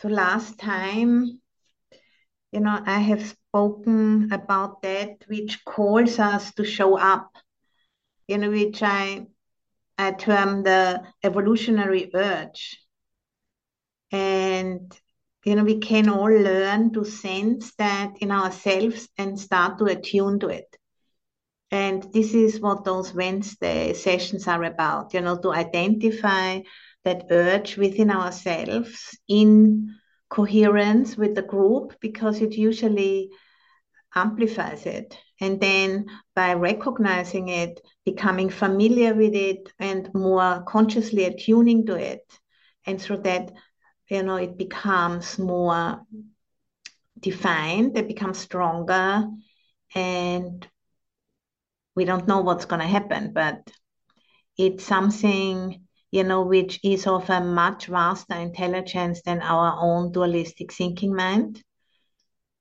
So last time, you know, I have spoken about that which calls us to show up, you know, which I I term the evolutionary urge. And you know, we can all learn to sense that in ourselves and start to attune to it. And this is what those Wednesday sessions are about, you know, to identify that urge within ourselves in coherence with the group because it usually amplifies it. And then by recognizing it, becoming familiar with it, and more consciously attuning to it. And through that, you know, it becomes more defined, it becomes stronger, and we don't know what's going to happen, but it's something, you know, which is of a much vaster intelligence than our own dualistic thinking mind.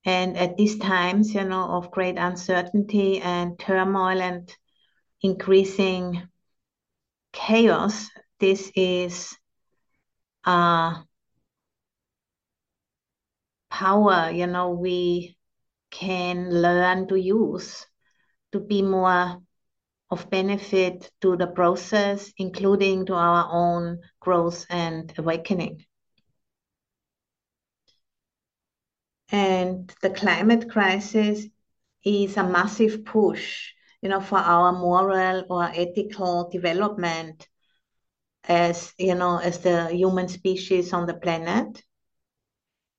And at these times, you know, of great uncertainty and turmoil and increasing chaos, this is uh, power, you know, we can learn to use to be more of benefit to the process, including to our own growth and awakening. And the climate crisis is a massive push, you know, for our moral or ethical development as, you know, as the human species on the planet.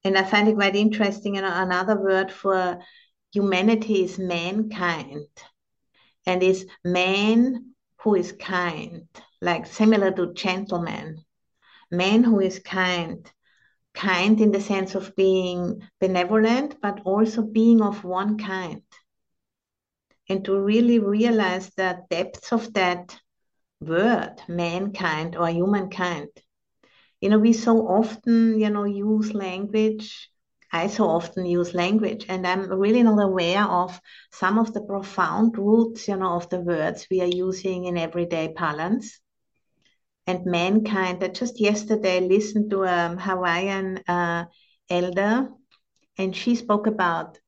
And I find it quite interesting, you know, another word for humanity is mankind. And is man who is kind, like similar to gentleman. Man who is kind, kind in the sense of being benevolent, but also being of one kind. And to really realize the depths of that word, mankind or humankind you know, we so often, you know, use language. I so often use language, and I'm really not aware of some of the profound roots, you know, of the words we are using in everyday parlance. And mankind, that just yesterday listened to a Hawaiian uh, elder, and she spoke about,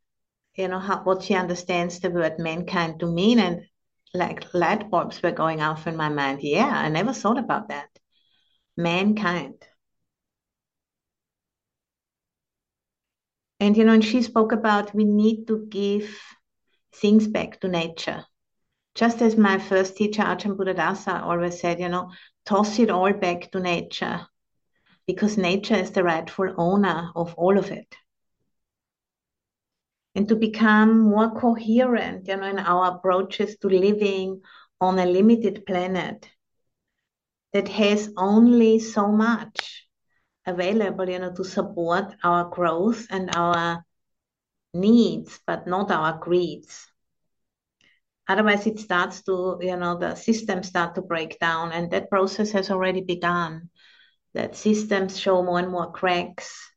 you know, how, what she understands the word mankind to mean, and like light bulbs were going off in my mind. Yeah, I never thought about that mankind. And you know, and she spoke about we need to give things back to nature. Just as my first teacher, Ajahn Buddhadasa, always said, you know, toss it all back to nature because nature is the rightful owner of all of it. And to become more coherent, you know, in our approaches to living on a limited planet that has only so much available, you know, to support our growth and our needs, but not our greeds. Otherwise, it starts to, you know, the systems start to break down, and that process has already begun. That systems show more and more cracks,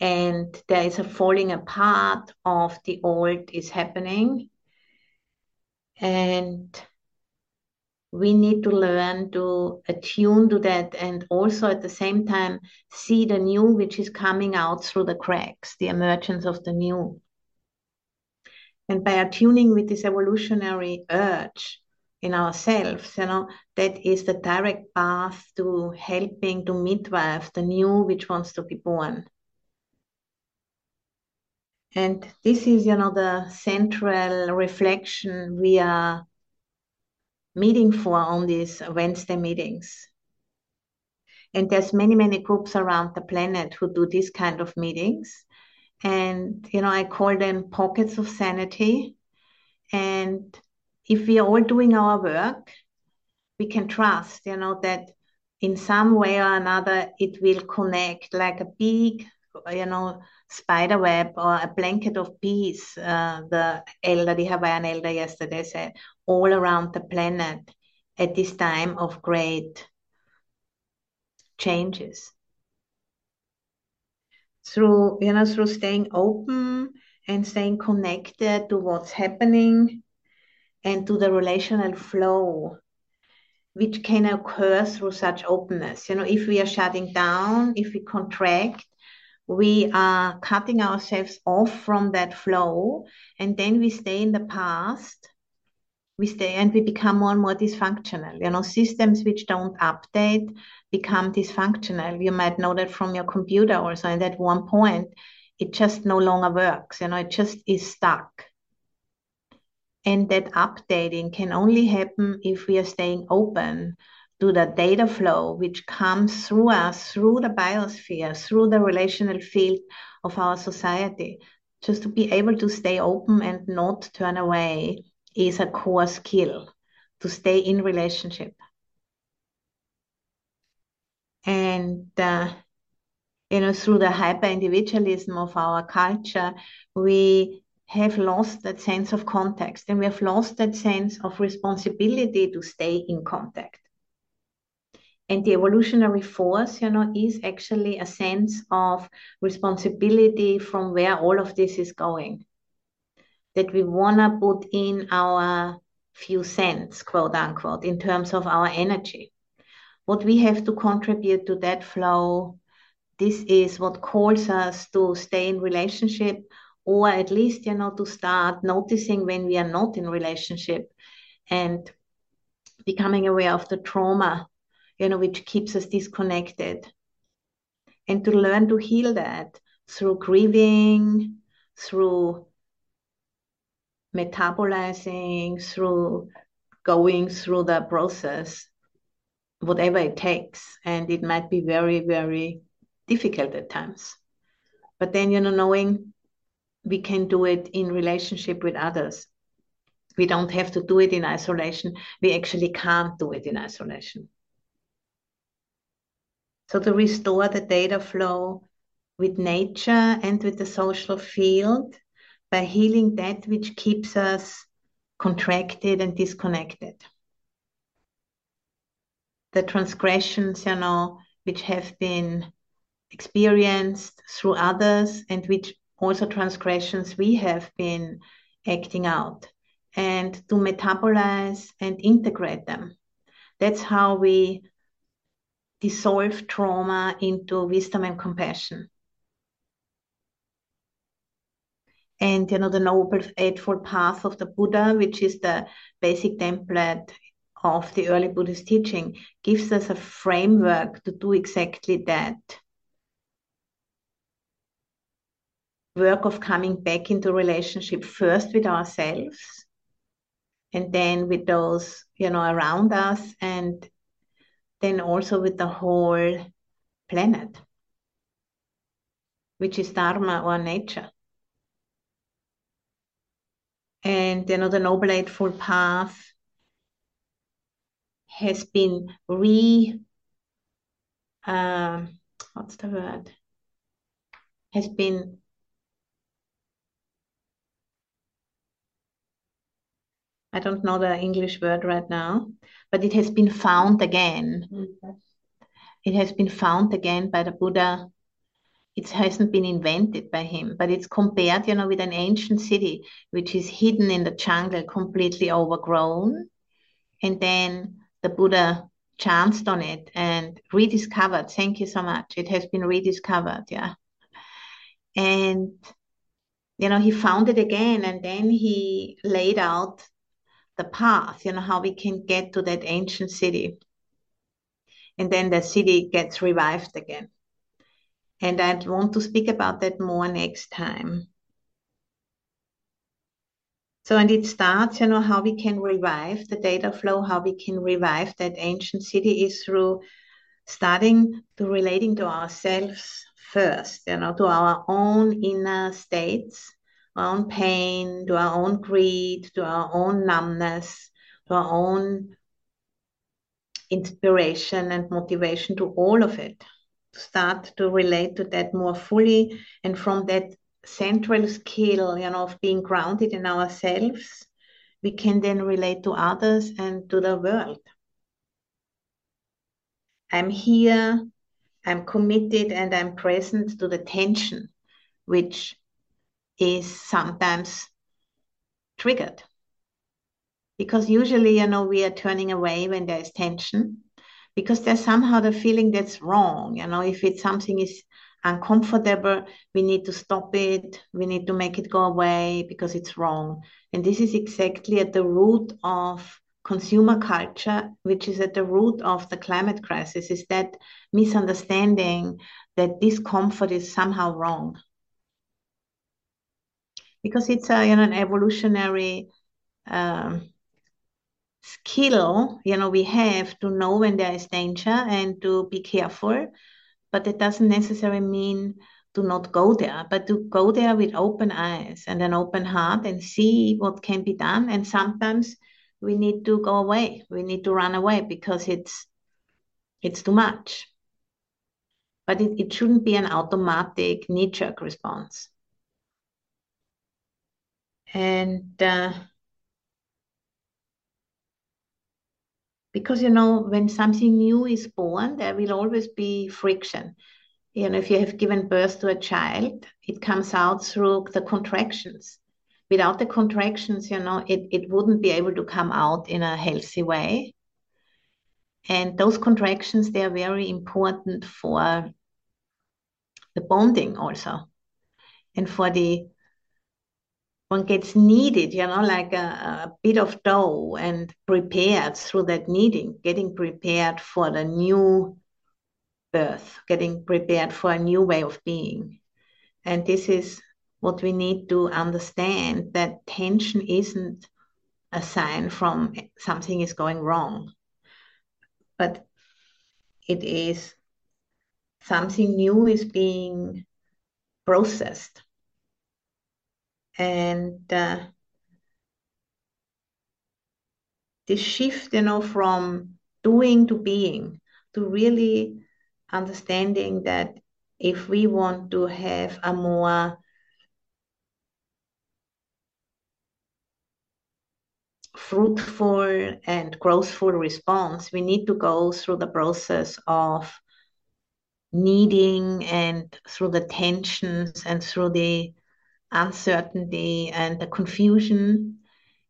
and there is a falling apart of the old is happening. And we need to learn to attune to that and also at the same time see the new which is coming out through the cracks, the emergence of the new. And by attuning with this evolutionary urge in ourselves, you know, that is the direct path to helping to midwife the new which wants to be born. And this is, you know, the central reflection we are meeting for on these Wednesday meetings. And there's many, many groups around the planet who do these kind of meetings. And, you know, I call them pockets of sanity. And if we are all doing our work, we can trust, you know, that in some way or another it will connect like a big, you know, spider web or a blanket of peace, uh, the elder, the Hawaiian elder yesterday said, all around the planet at this time of great changes. Through, you know, through staying open and staying connected to what's happening and to the relational flow which can occur through such openness. You know, if we are shutting down, if we contract, we are cutting ourselves off from that flow, and then we stay in the past. We stay and we become more and more dysfunctional. You know, systems which don't update become dysfunctional. You might know that from your computer also, and at one point, it just no longer works. You know, it just is stuck. And that updating can only happen if we are staying open to the data flow which comes through us, through the biosphere, through the relational field of our society. Just to be able to stay open and not turn away is a core skill to stay in relationship. And, uh, you know, through the hyper individualism of our culture, we have lost that sense of context and we have lost that sense of responsibility to stay in contact. And the evolutionary force, you know, is actually a sense of responsibility from where all of this is going. That we want to put in our few cents, quote unquote, in terms of our energy. What we have to contribute to that flow, this is what calls us to stay in relationship or at least, you know, to start noticing when we are not in relationship and becoming aware of the trauma you know, which keeps us disconnected. And to learn to heal that through grieving, through metabolizing, through going through the process, whatever it takes. And it might be very, very difficult at times. But then, you know, knowing we can do it in relationship with others. We don't have to do it in isolation. We actually can't do it in isolation. So to restore the data flow with nature and with the social field by healing that which keeps us contracted and disconnected. The transgressions, you know, which have been experienced through others and which also transgressions we have been acting out and to metabolize and integrate them. That's how we dissolve trauma into wisdom and compassion. And you know, the Noble Eightfold Path of the Buddha, which is the basic template of the early Buddhist teaching, gives us a framework to do exactly that. Work of coming back into relationship first with ourselves and then with those, you know, around us and then also with the whole planet, which is Dharma or nature. And you know, the Noble Eightfold Path has been re, uh, what's the word? Has been I don't know the English word right now, but it has been found again. It has been found again by the Buddha. It hasn't been invented by him, but it's compared, you know, with an ancient city which is hidden in the jungle, completely overgrown. And then the Buddha chanced on it and rediscovered. Thank you so much. It has been rediscovered, yeah. And you know, he found it again, and then he laid out the path, you know, how we can get to that ancient city. And then the city gets revived again. And I want to speak about that more next time. So, and it starts, you know, how we can revive the data flow, how we can revive that ancient city is through starting to relating to ourselves first, you know, to our own inner states our own pain, to our own greed, to our own numbness, to our own inspiration and motivation, to all of it. Start to relate to that more fully, and from that central skill, you know, of being grounded in ourselves, we can then relate to others and to the world. I'm here, I'm committed, and I'm present to the tension which is sometimes triggered. Because usually, you know, we are turning away when there is tension because there's somehow the feeling that's wrong. You know, if it's something is uncomfortable, we need to stop it, we need to make it go away because it's wrong. And this is exactly at the root of consumer culture, which is at the root of the climate crisis, is that misunderstanding that discomfort is somehow wrong. Because it's a, know, an evolutionary um, skill, you know, we have to know when there is danger and to be careful but it doesn't necessarily mean to not go there, but to go there with open eyes and an open heart and see what can be done. And sometimes we need to go away. We need to run away because it's it's too much. But it, it shouldn't be an automatic knee-jerk response. And uh, because you know when something new is born there will always be friction. You know if you have given birth to a child it comes out through the contractions. Without the contractions you know it, it wouldn't be able to come out in a healthy way. And those contractions they are very important for the bonding also. And for the one gets kneaded, you know, like a, a, bit of dough and prepared through that kneading, getting prepared for the new birth, getting prepared for a new way of being. And this is what we need to understand that tension isn't a sign from something is going wrong, but it is something new is being processed and uh, this shift, you know, from doing to being, to really understanding that if we want to have a more fruitful and growthful response, we need to go through the process of kneading and through the tensions and through the uncertainty and the confusion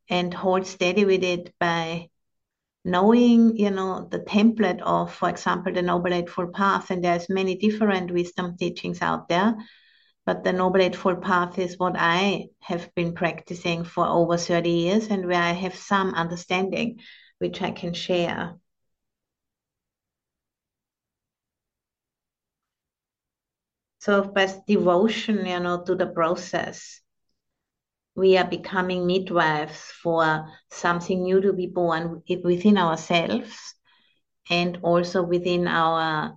and hold steady with it by knowing you know the template of for example the noble eightfold path and there's many different wisdom teachings out there but the noble eightfold path is what i have been practicing for over 30 years and where i have some understanding which i can share So by devotion, you know, to the process, we are becoming midwives for something new to be born within ourselves and also within our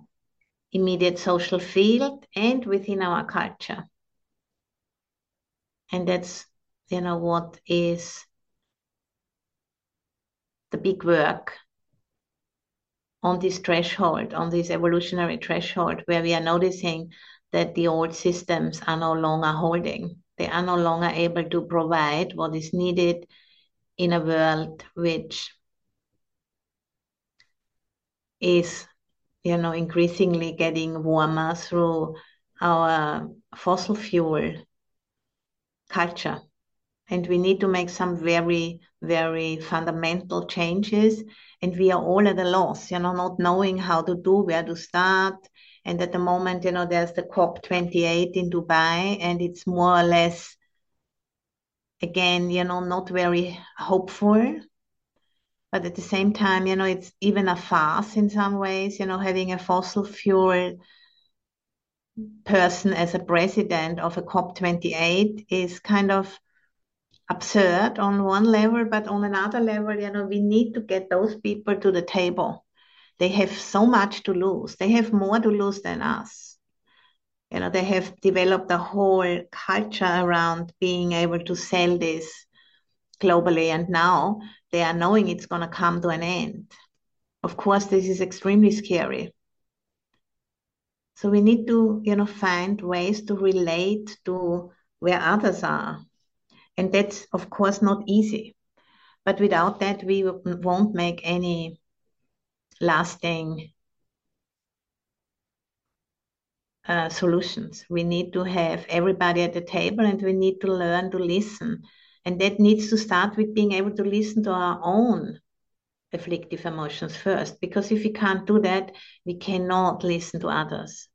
immediate social field and within our culture. And that's, you know, what is the big work on this threshold, on this evolutionary threshold, where we are noticing that the old systems are no longer holding. They are no longer able to provide what is needed in a world which is, you know, increasingly getting warmer through our fossil fuel culture. And we need to make some very, very fundamental changes. And we are all at a loss, you know, not knowing how to do, where to start, and at the moment, you know, there's the COP28 in Dubai, and it's more or less, again, you know, not very hopeful. But at the same time, you know, it's even a farce in some ways, you know, having a fossil fuel person as a president of a COP28 is kind of absurd on one level, but on another level, you know, we need to get those people to the table they have so much to lose. They have more to lose than us. You know, they have developed a whole culture around being able to sell this globally, and now they are knowing it's going to come to an end. Of course, this is extremely scary. So we need to, you know, find ways to relate to where others are. And that's, of course, not easy. But without that, we won't make any lasting uh, solutions. We need to have everybody at the table and we need to learn to listen. And that needs to start with being able to listen to our own afflictive emotions first. Because if we can't do that, we cannot listen to others.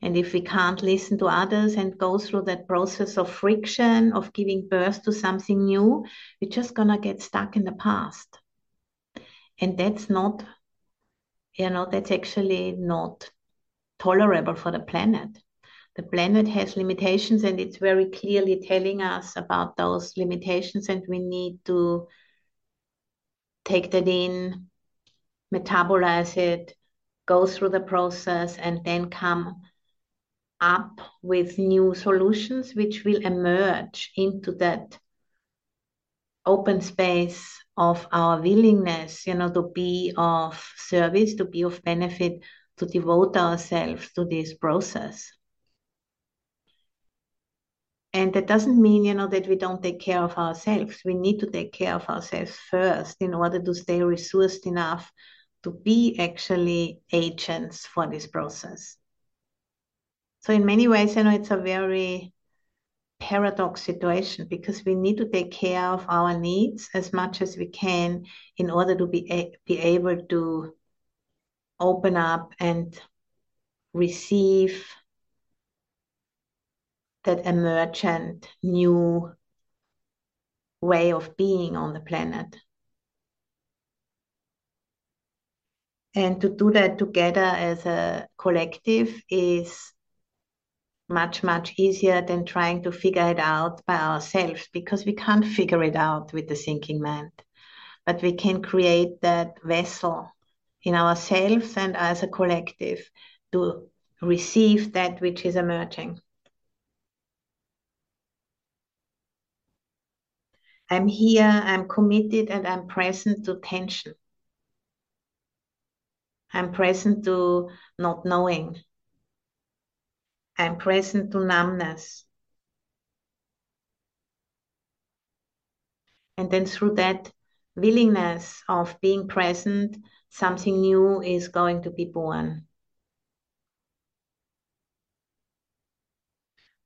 And if we can't listen to others and go through that process of friction, of giving birth to something new, we're just going to get stuck in the past. And that's not, you know, that's actually not tolerable for the planet. The planet has limitations and it's very clearly telling us about those limitations, and we need to take that in, metabolize it, go through the process, and then come up with new solutions which will emerge into that open space of our willingness, you know, to be of service, to be of benefit, to devote ourselves to this process. And that doesn't mean, you know, that we don't take care of ourselves. We need to take care of ourselves first in order to stay resourced enough to be actually agents for this process. So in many ways, you know, it's a very paradox situation because we need to take care of our needs as much as we can in order to be, a- be able to open up and receive that emergent new way of being on the planet. And to do that together as a collective is much, much easier than trying to figure it out by ourselves because we can't figure it out with the thinking mind. But we can create that vessel in ourselves and as a collective to receive that which is emerging. I'm here, I'm committed, and I'm present to tension. I'm present to not knowing. I'm present to numbness. And then through that willingness of being present, something new is going to be born.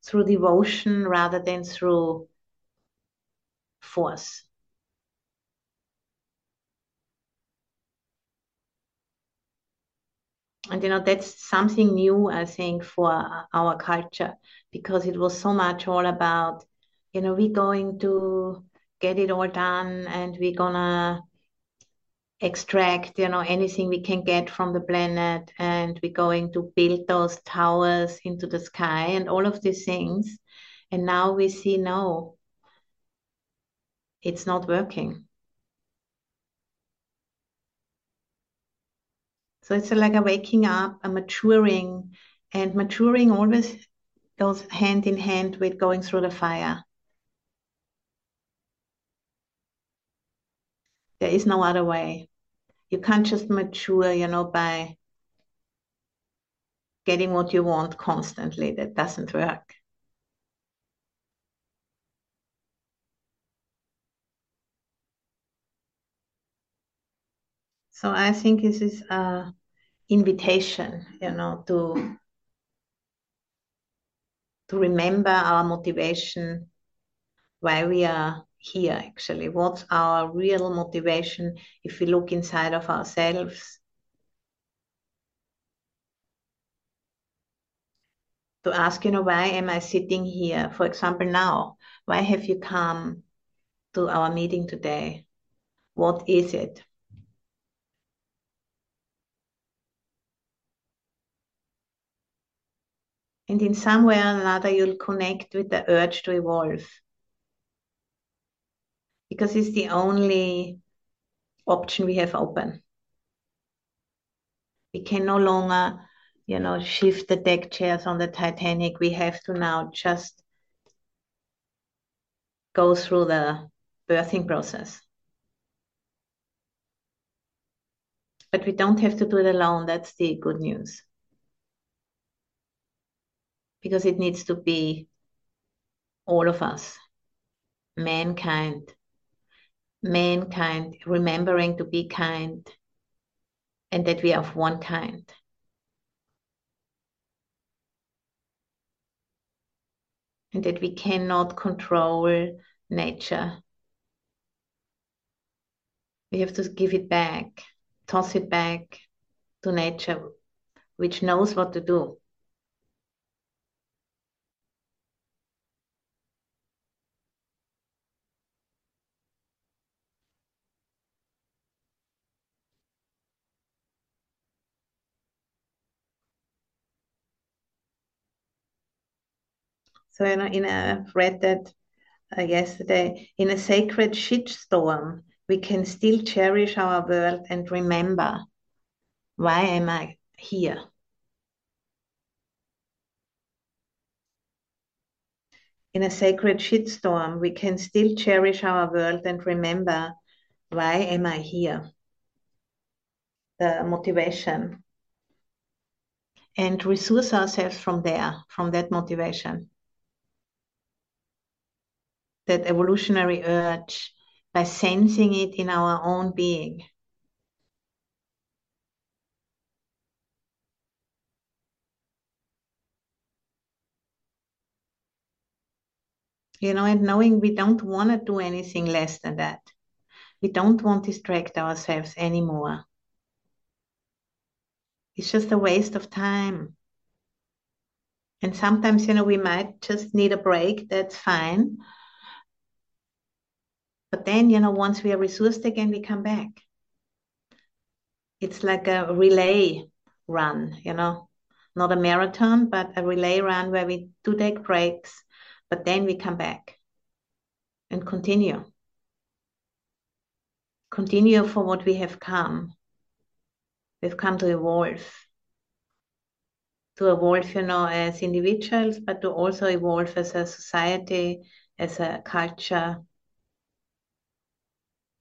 Through devotion rather than through force. And you know, that's something new, I think, for our culture because it was so much all about, you know, we're going to get it all done and we're gonna extract, you know, anything we can get from the planet and we're going to build those towers into the sky and all of these things. And now we see no, it's not working. So it's like a waking up, a maturing, and maturing always goes hand in hand with going through the fire. There is no other way. You can't just mature, you know, by getting what you want constantly. That doesn't work. So I think this is a invitation, you know, to to remember our motivation, why we are here actually. What's our real motivation if we look inside of ourselves? To ask, you know, why am I sitting here? For example, now, why have you come to our meeting today? What is it? And in some way or another, you'll connect with the urge to evolve. Because it's the only option we have open. We can no longer, you know, shift the deck chairs on the Titanic. We have to now just go through the birthing process. But we don't have to do it alone. That's the good news because it needs to be all of us, mankind, mankind, remembering to be kind and that we are of one kind. And that we cannot control nature. We have to give it back, toss it back to nature, which knows what to do. You in a read that uh, yesterday, in a sacred shitstorm, we can still cherish our world and remember, why am I here? In a sacred shitstorm, we can still cherish our world and remember, why am I here? The motivation. And resource ourselves from there, from that motivation. That evolutionary urge by sensing it in our own being. You know, and knowing we don't want to do anything less than that. We don't want to distract ourselves anymore. It's just a waste of time. And sometimes, you know, we might just need a break, that's fine. But then, you know, once we are resourced again, we come back. It's like a relay run, you know, not a marathon, but a relay run where we do take breaks, but then we come back and continue. Continue for what we have come. We've come to evolve. To evolve, you know, as individuals, but to also evolve as a society, as a culture,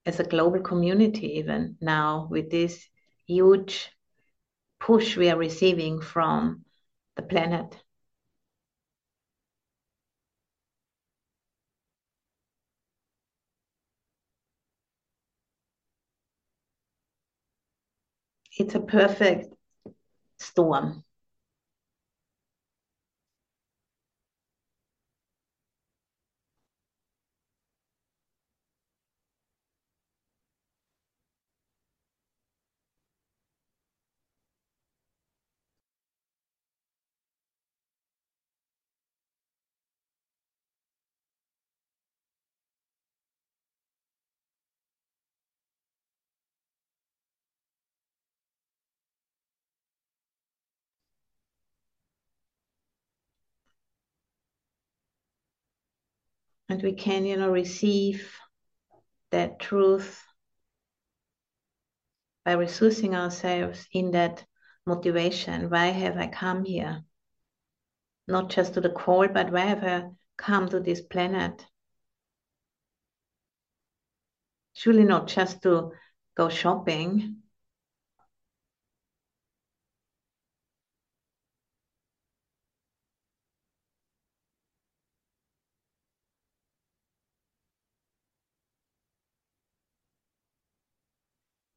as a global community, even now with this huge push we are receiving from the planet. It's a perfect storm. And we can, you know, receive that truth by resourcing ourselves in that motivation. Why have I come here? Not just to the call, but why have I come to this planet? Surely not just to go shopping.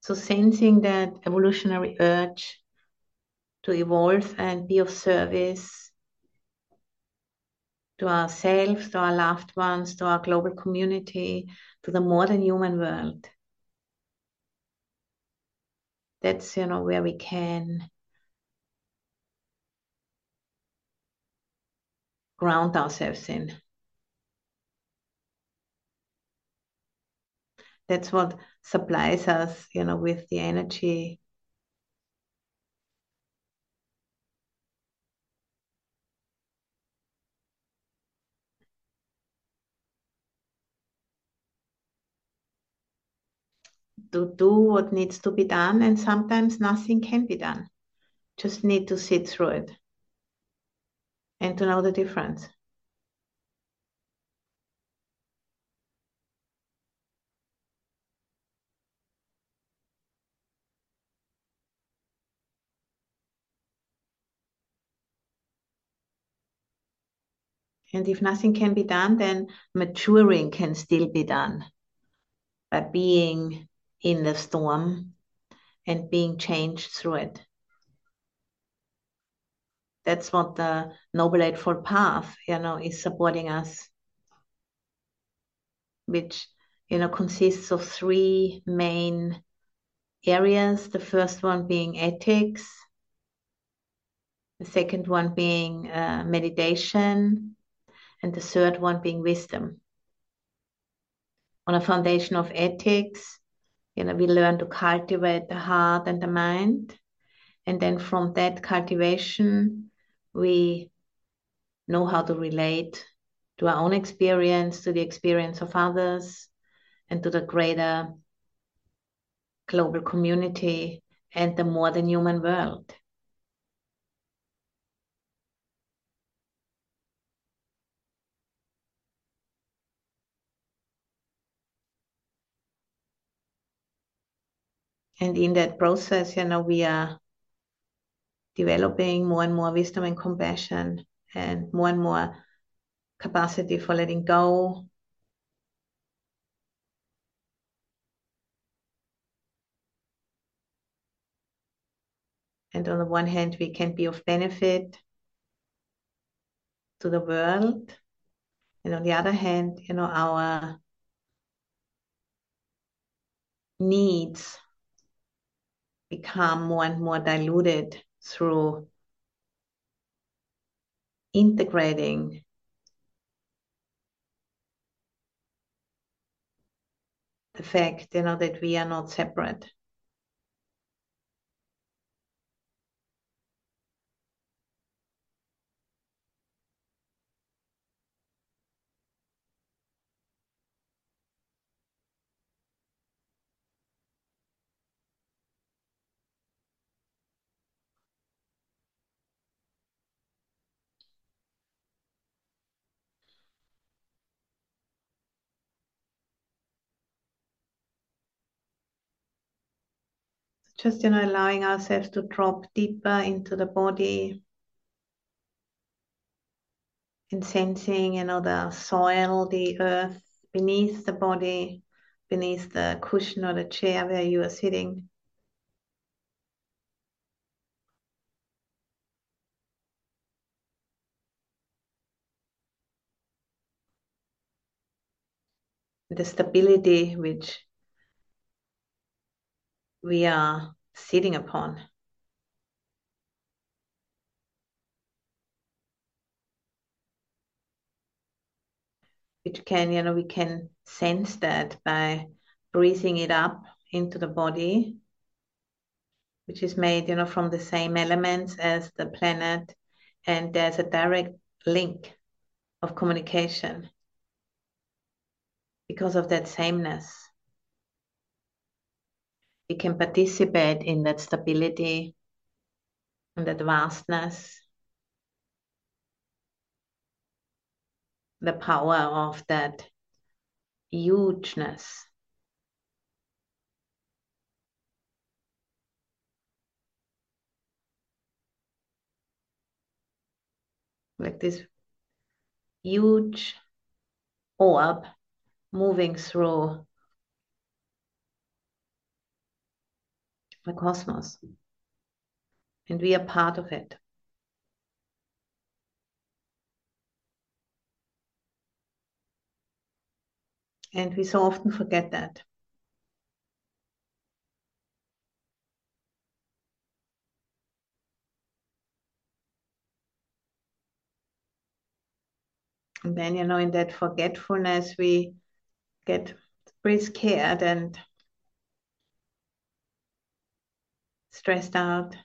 So sensing that evolutionary urge to evolve and be of service to ourselves, to our loved ones, to our global community, to the modern human world. That's you know where we can ground ourselves in. That's what supplies us, you know, with the energy. To do what needs to be done, and sometimes nothing can be done. Just need to sit through it and to know the difference. And if nothing can be done, then maturing can still be done by being in the storm and being changed through it. That's what the Noble Eightfold Path, you know, is supporting us, which, you know, consists of three main areas. The first one being ethics, the second one being uh, meditation, and the third one being wisdom. On a foundation of ethics, you know, we learn to cultivate the heart and the mind. And then from that cultivation, we know how to relate to our own experience, to the experience of others, and to the greater global community and the more than human world. And in that process, you know, we are developing more and more wisdom and compassion and more and more capacity for letting go. And on the one hand, we can be of benefit to the world. And on the other hand, you know, our needs become more and more diluted through integrating the fact, you know, that we are not separate. Just, you know, allowing ourselves to drop deeper into the body and sensing, you know, the soil, the earth beneath the body, beneath the cushion or the chair where you are sitting. The stability which we are sitting upon. Which can, you know, we can sense that by breathing it up into the body, which is made, you know, from the same elements as the planet, and there's a direct link of communication because of that sameness we can participate in that stability and that vastness, the power of that hugeness. Like this huge orb moving through the cosmos. And we are part of it. And we so often forget that. And then, you know, in that forgetfulness, we get pretty scared and stressed out.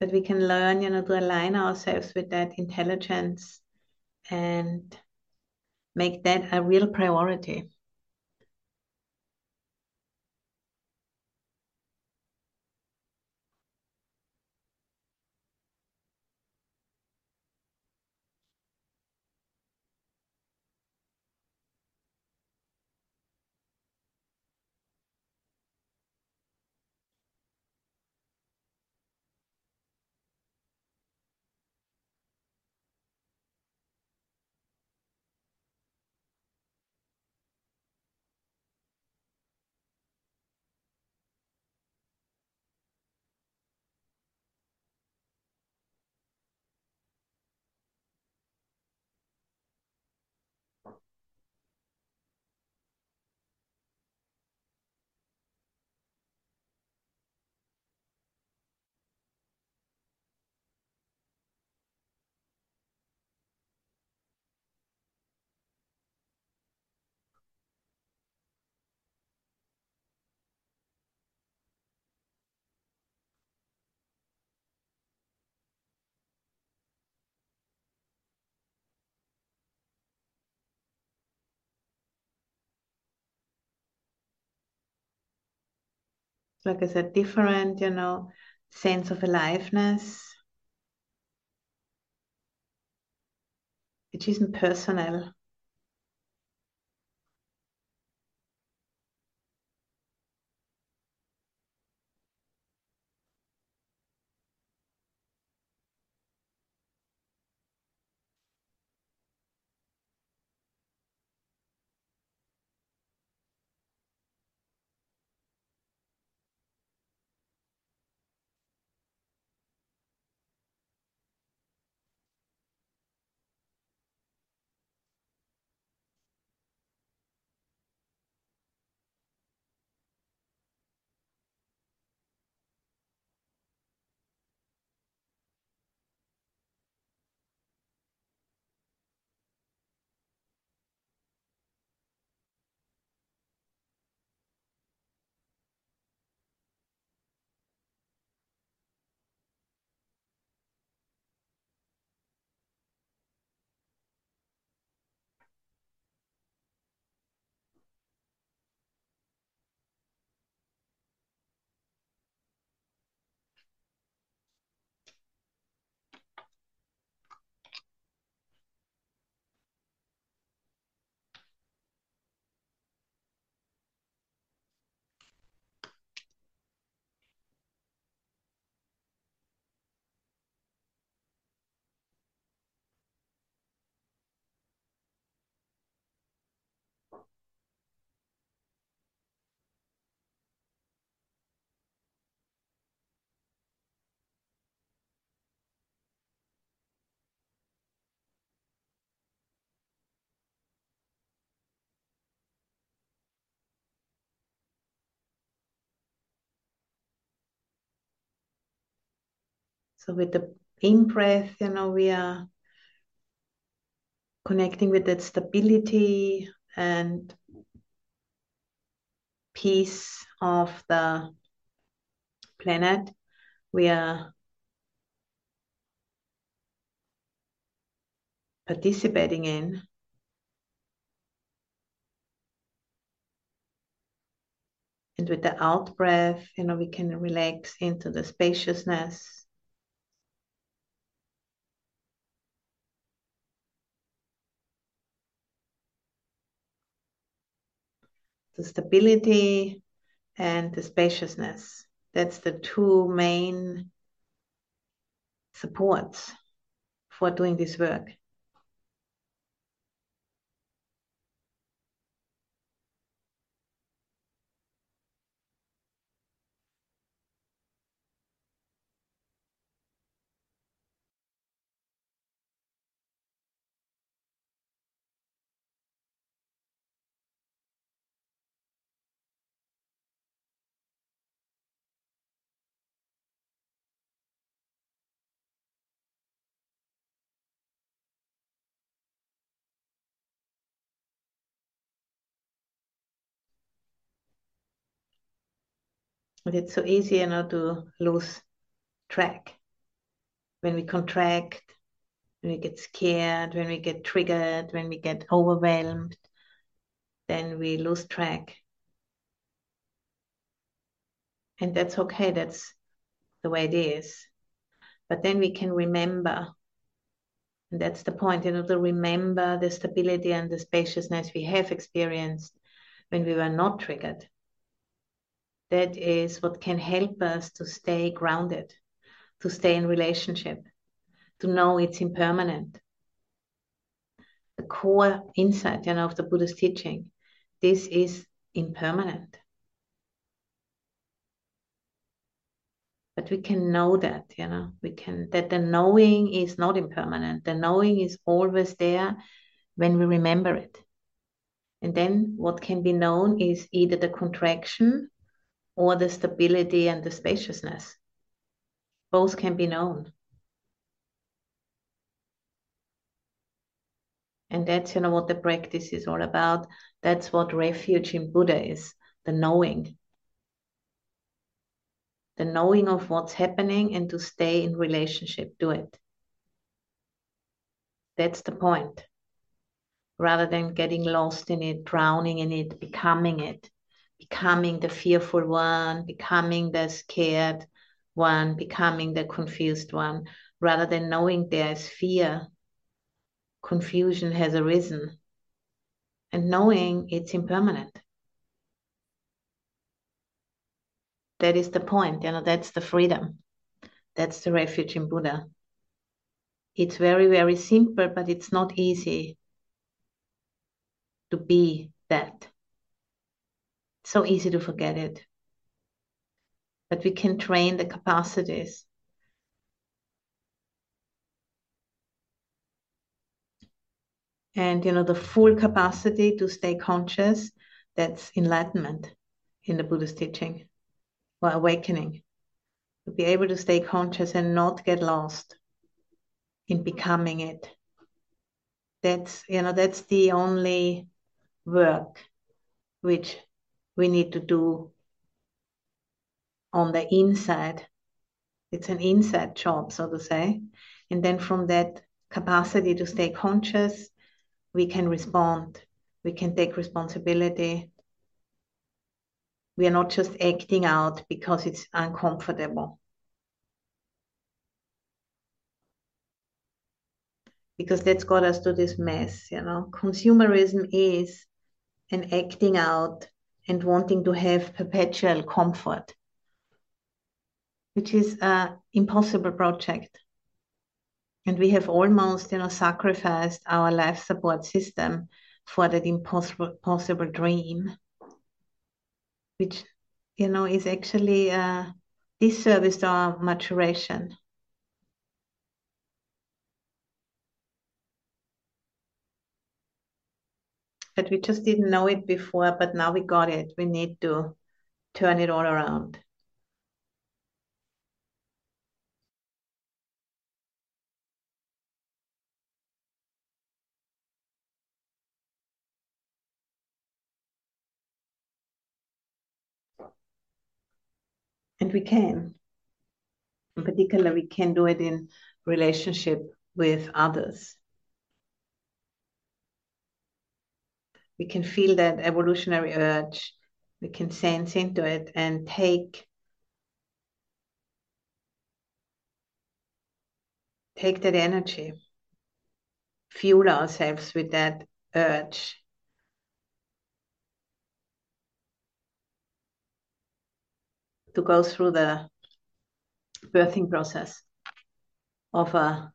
But we can learn, you know, to align ourselves with that intelligence and make that a real priority. Like I said, different, you know, sense of aliveness, which isn't personal. So with the in breath, you know, we are connecting with that stability and peace of the planet. We are participating in. And with the out breath, you know, we can relax into the spaciousness. The stability and the spaciousness. That's the two main supports for doing this work. It's so easy, you know, to lose track when we contract, when we get scared, when we get triggered, when we get overwhelmed, then we lose track. And that's okay, that's the way it is. But then we can remember, and that's the point, you know, to remember the stability and the spaciousness we have experienced when we were not triggered that is what can help us to stay grounded, to stay in relationship, to know it's impermanent. The core insight, you know, of the Buddha's teaching, this is impermanent. But we can know that, you know, we can, that the knowing is not impermanent. The knowing is always there when we remember it. And then what can be known is either the contraction or the stability and the spaciousness. Both can be known. And that's you know what the practice is all about. That's what refuge in Buddha is, the knowing. The knowing of what's happening and to stay in relationship to it. That's the point. Rather than getting lost in it, drowning in it, becoming it becoming the fearful one, becoming the scared one, becoming the confused one, rather than knowing there is fear, confusion has arisen, and knowing it's impermanent. That is the point, you know, that's the freedom. That's the refuge in Buddha. It's very, very simple, but it's not easy to be that. So easy to forget it. But we can train the capacities. And you know, the full capacity to stay conscious, that's enlightenment in the Buddhist teaching or awakening. To be able to stay conscious and not get lost in becoming it. That's you know, that's the only work which we need to do on the inside. It's an inside job, so to say. And then from that capacity to stay conscious, we can respond, we can take responsibility. We are not just acting out because it's uncomfortable. Because that's got us to this mess, you know. Consumerism is an acting out and wanting to have perpetual comfort, which is an impossible project. And we have almost, you know, sacrificed our life support system for that impossible possible dream, which, you know, is actually a disservice to our maturation. But we just didn't know it before, but now we got it. We need to turn it all around. And we can. In particular, we can do it in relationship with others. We can feel that evolutionary urge, we can sense into it and take take that energy, fuel ourselves with that urge. To go through the birthing process of a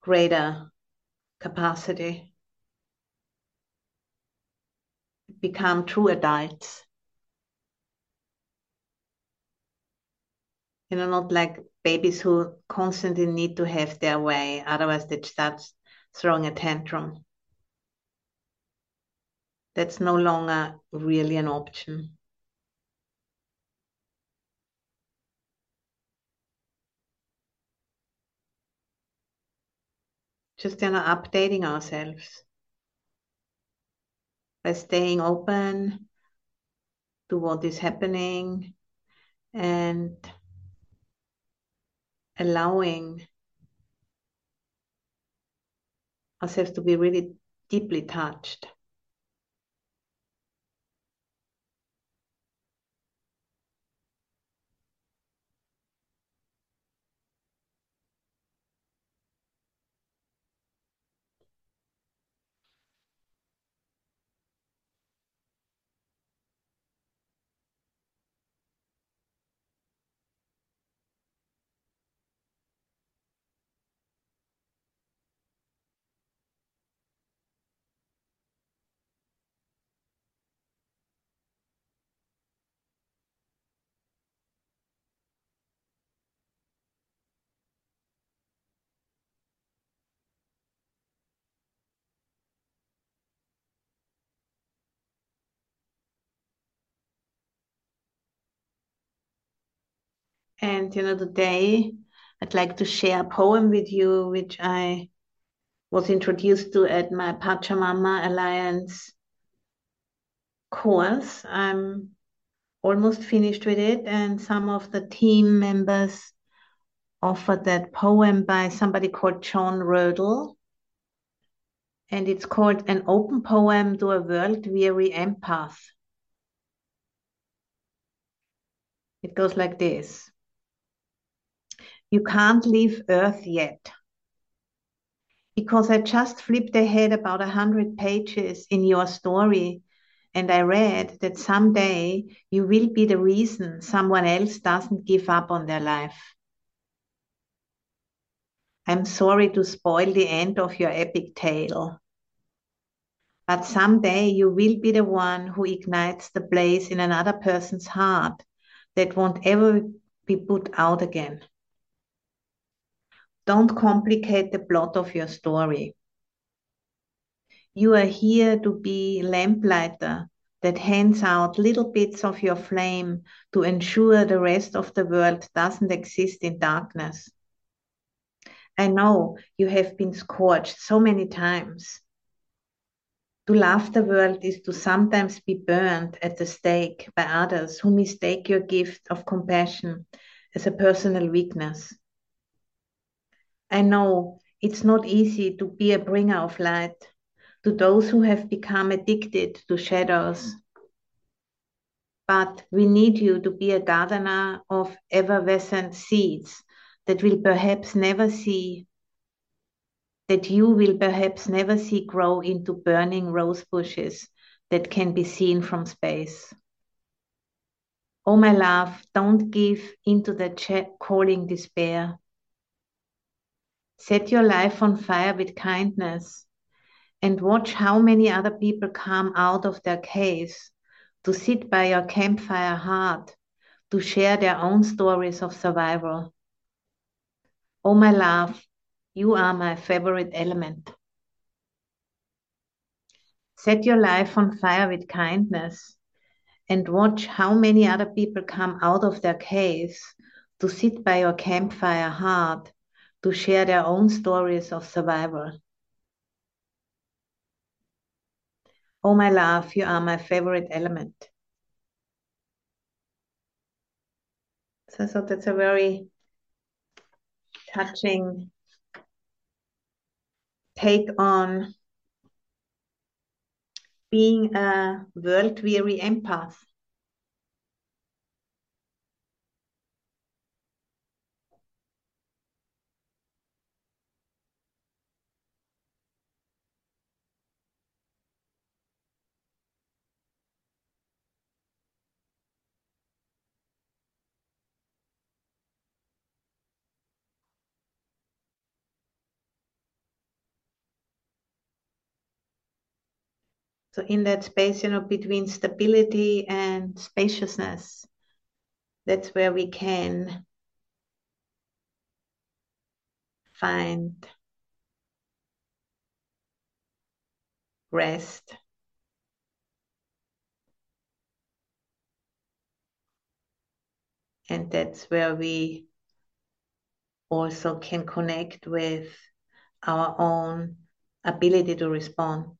greater capacity become true adults. You know, not like babies who constantly need to have their way, otherwise they start throwing a tantrum. That's no longer really an option. Just you know, updating ourselves by staying open to what is happening and allowing ourselves to be really deeply touched. And you know, today I'd like to share a poem with you, which I was introduced to at my Pachamama Alliance course. I'm almost finished with it, and some of the team members offered that poem by somebody called John Roedel. And it's called An Open Poem to a World Weary Empath. It goes like this. You can't leave Earth yet. Because I just flipped ahead about a hundred pages in your story and I read that someday you will be the reason someone else doesn't give up on their life. I'm sorry to spoil the end of your epic tale. But someday you will be the one who ignites the blaze in another person's heart that won't ever be put out again. Don't complicate the plot of your story. You are here to be a lamplighter that hands out little bits of your flame to ensure the rest of the world doesn't exist in darkness. I know you have been scorched so many times. To love the world is to sometimes be burned at the stake by others who mistake your gift of compassion as a personal weakness. I know it's not easy to be a bringer of light to those who have become addicted to shadows. But we need you to be a gardener of effervescent seeds that will perhaps never see that you will perhaps never see grow into burning rose bushes that can be seen from space. Oh, my love, don't give into the calling despair. Set your life on fire with kindness and watch how many other people come out of their caves to sit by your campfire heart to share their own stories of survival. Oh, my love, you are my favorite element. Set your life on fire with kindness and watch how many other people come out of their caves to sit by your campfire heart to share their own stories of survival. Oh, my love, you are my favorite element. So I thought that's a very touching take on being a world weary empath. So in that space, you know, between stability and spaciousness, that's where we can find rest. And that's where we also can connect with our own ability to respond.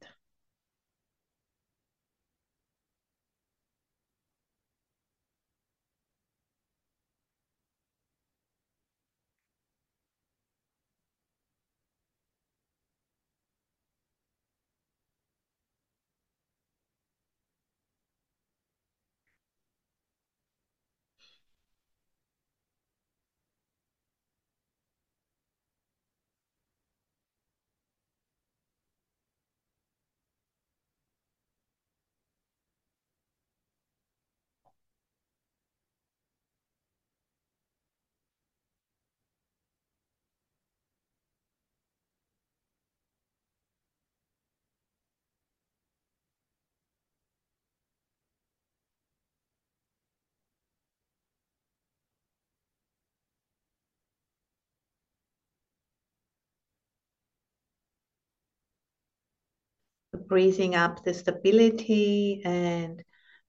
Breathing up the stability and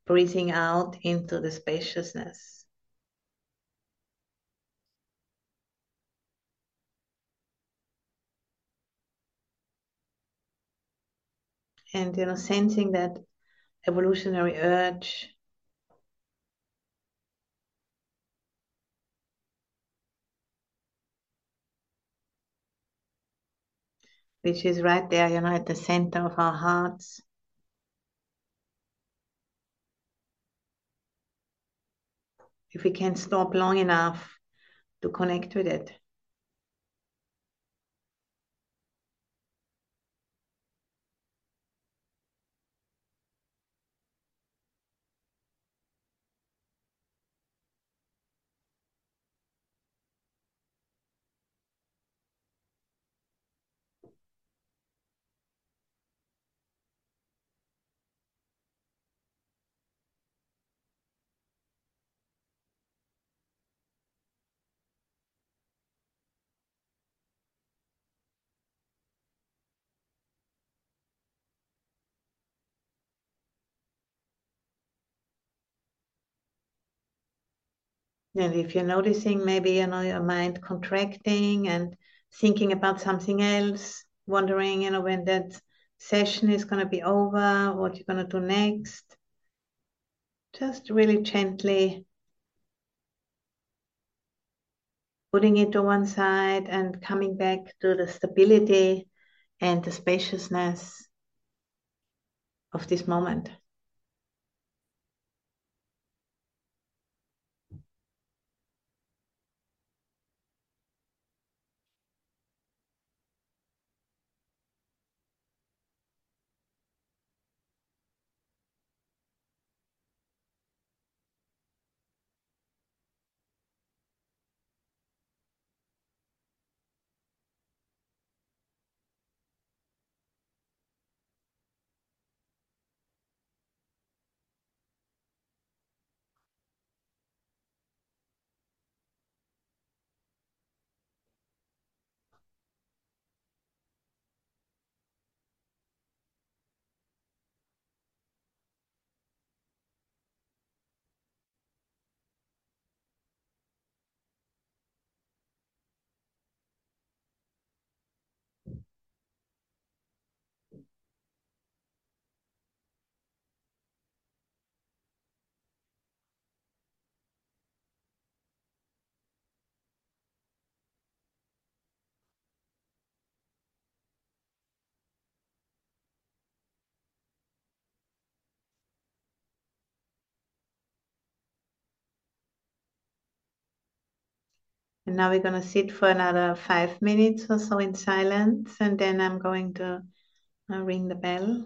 breathing out into the spaciousness. And you know, sensing that evolutionary urge which is right there, you know, at the center of our hearts. if we can stop long enough to connect with it. And if you're noticing maybe, you know, your mind contracting and thinking about something else, wondering, you know, when that session is going to be over, what you're going to do next, just really gently putting it to one side and coming back to the stability and the spaciousness of this moment. And now we're going to sit for another five minutes or so in silence, and then I'm going to uh, ring the bell.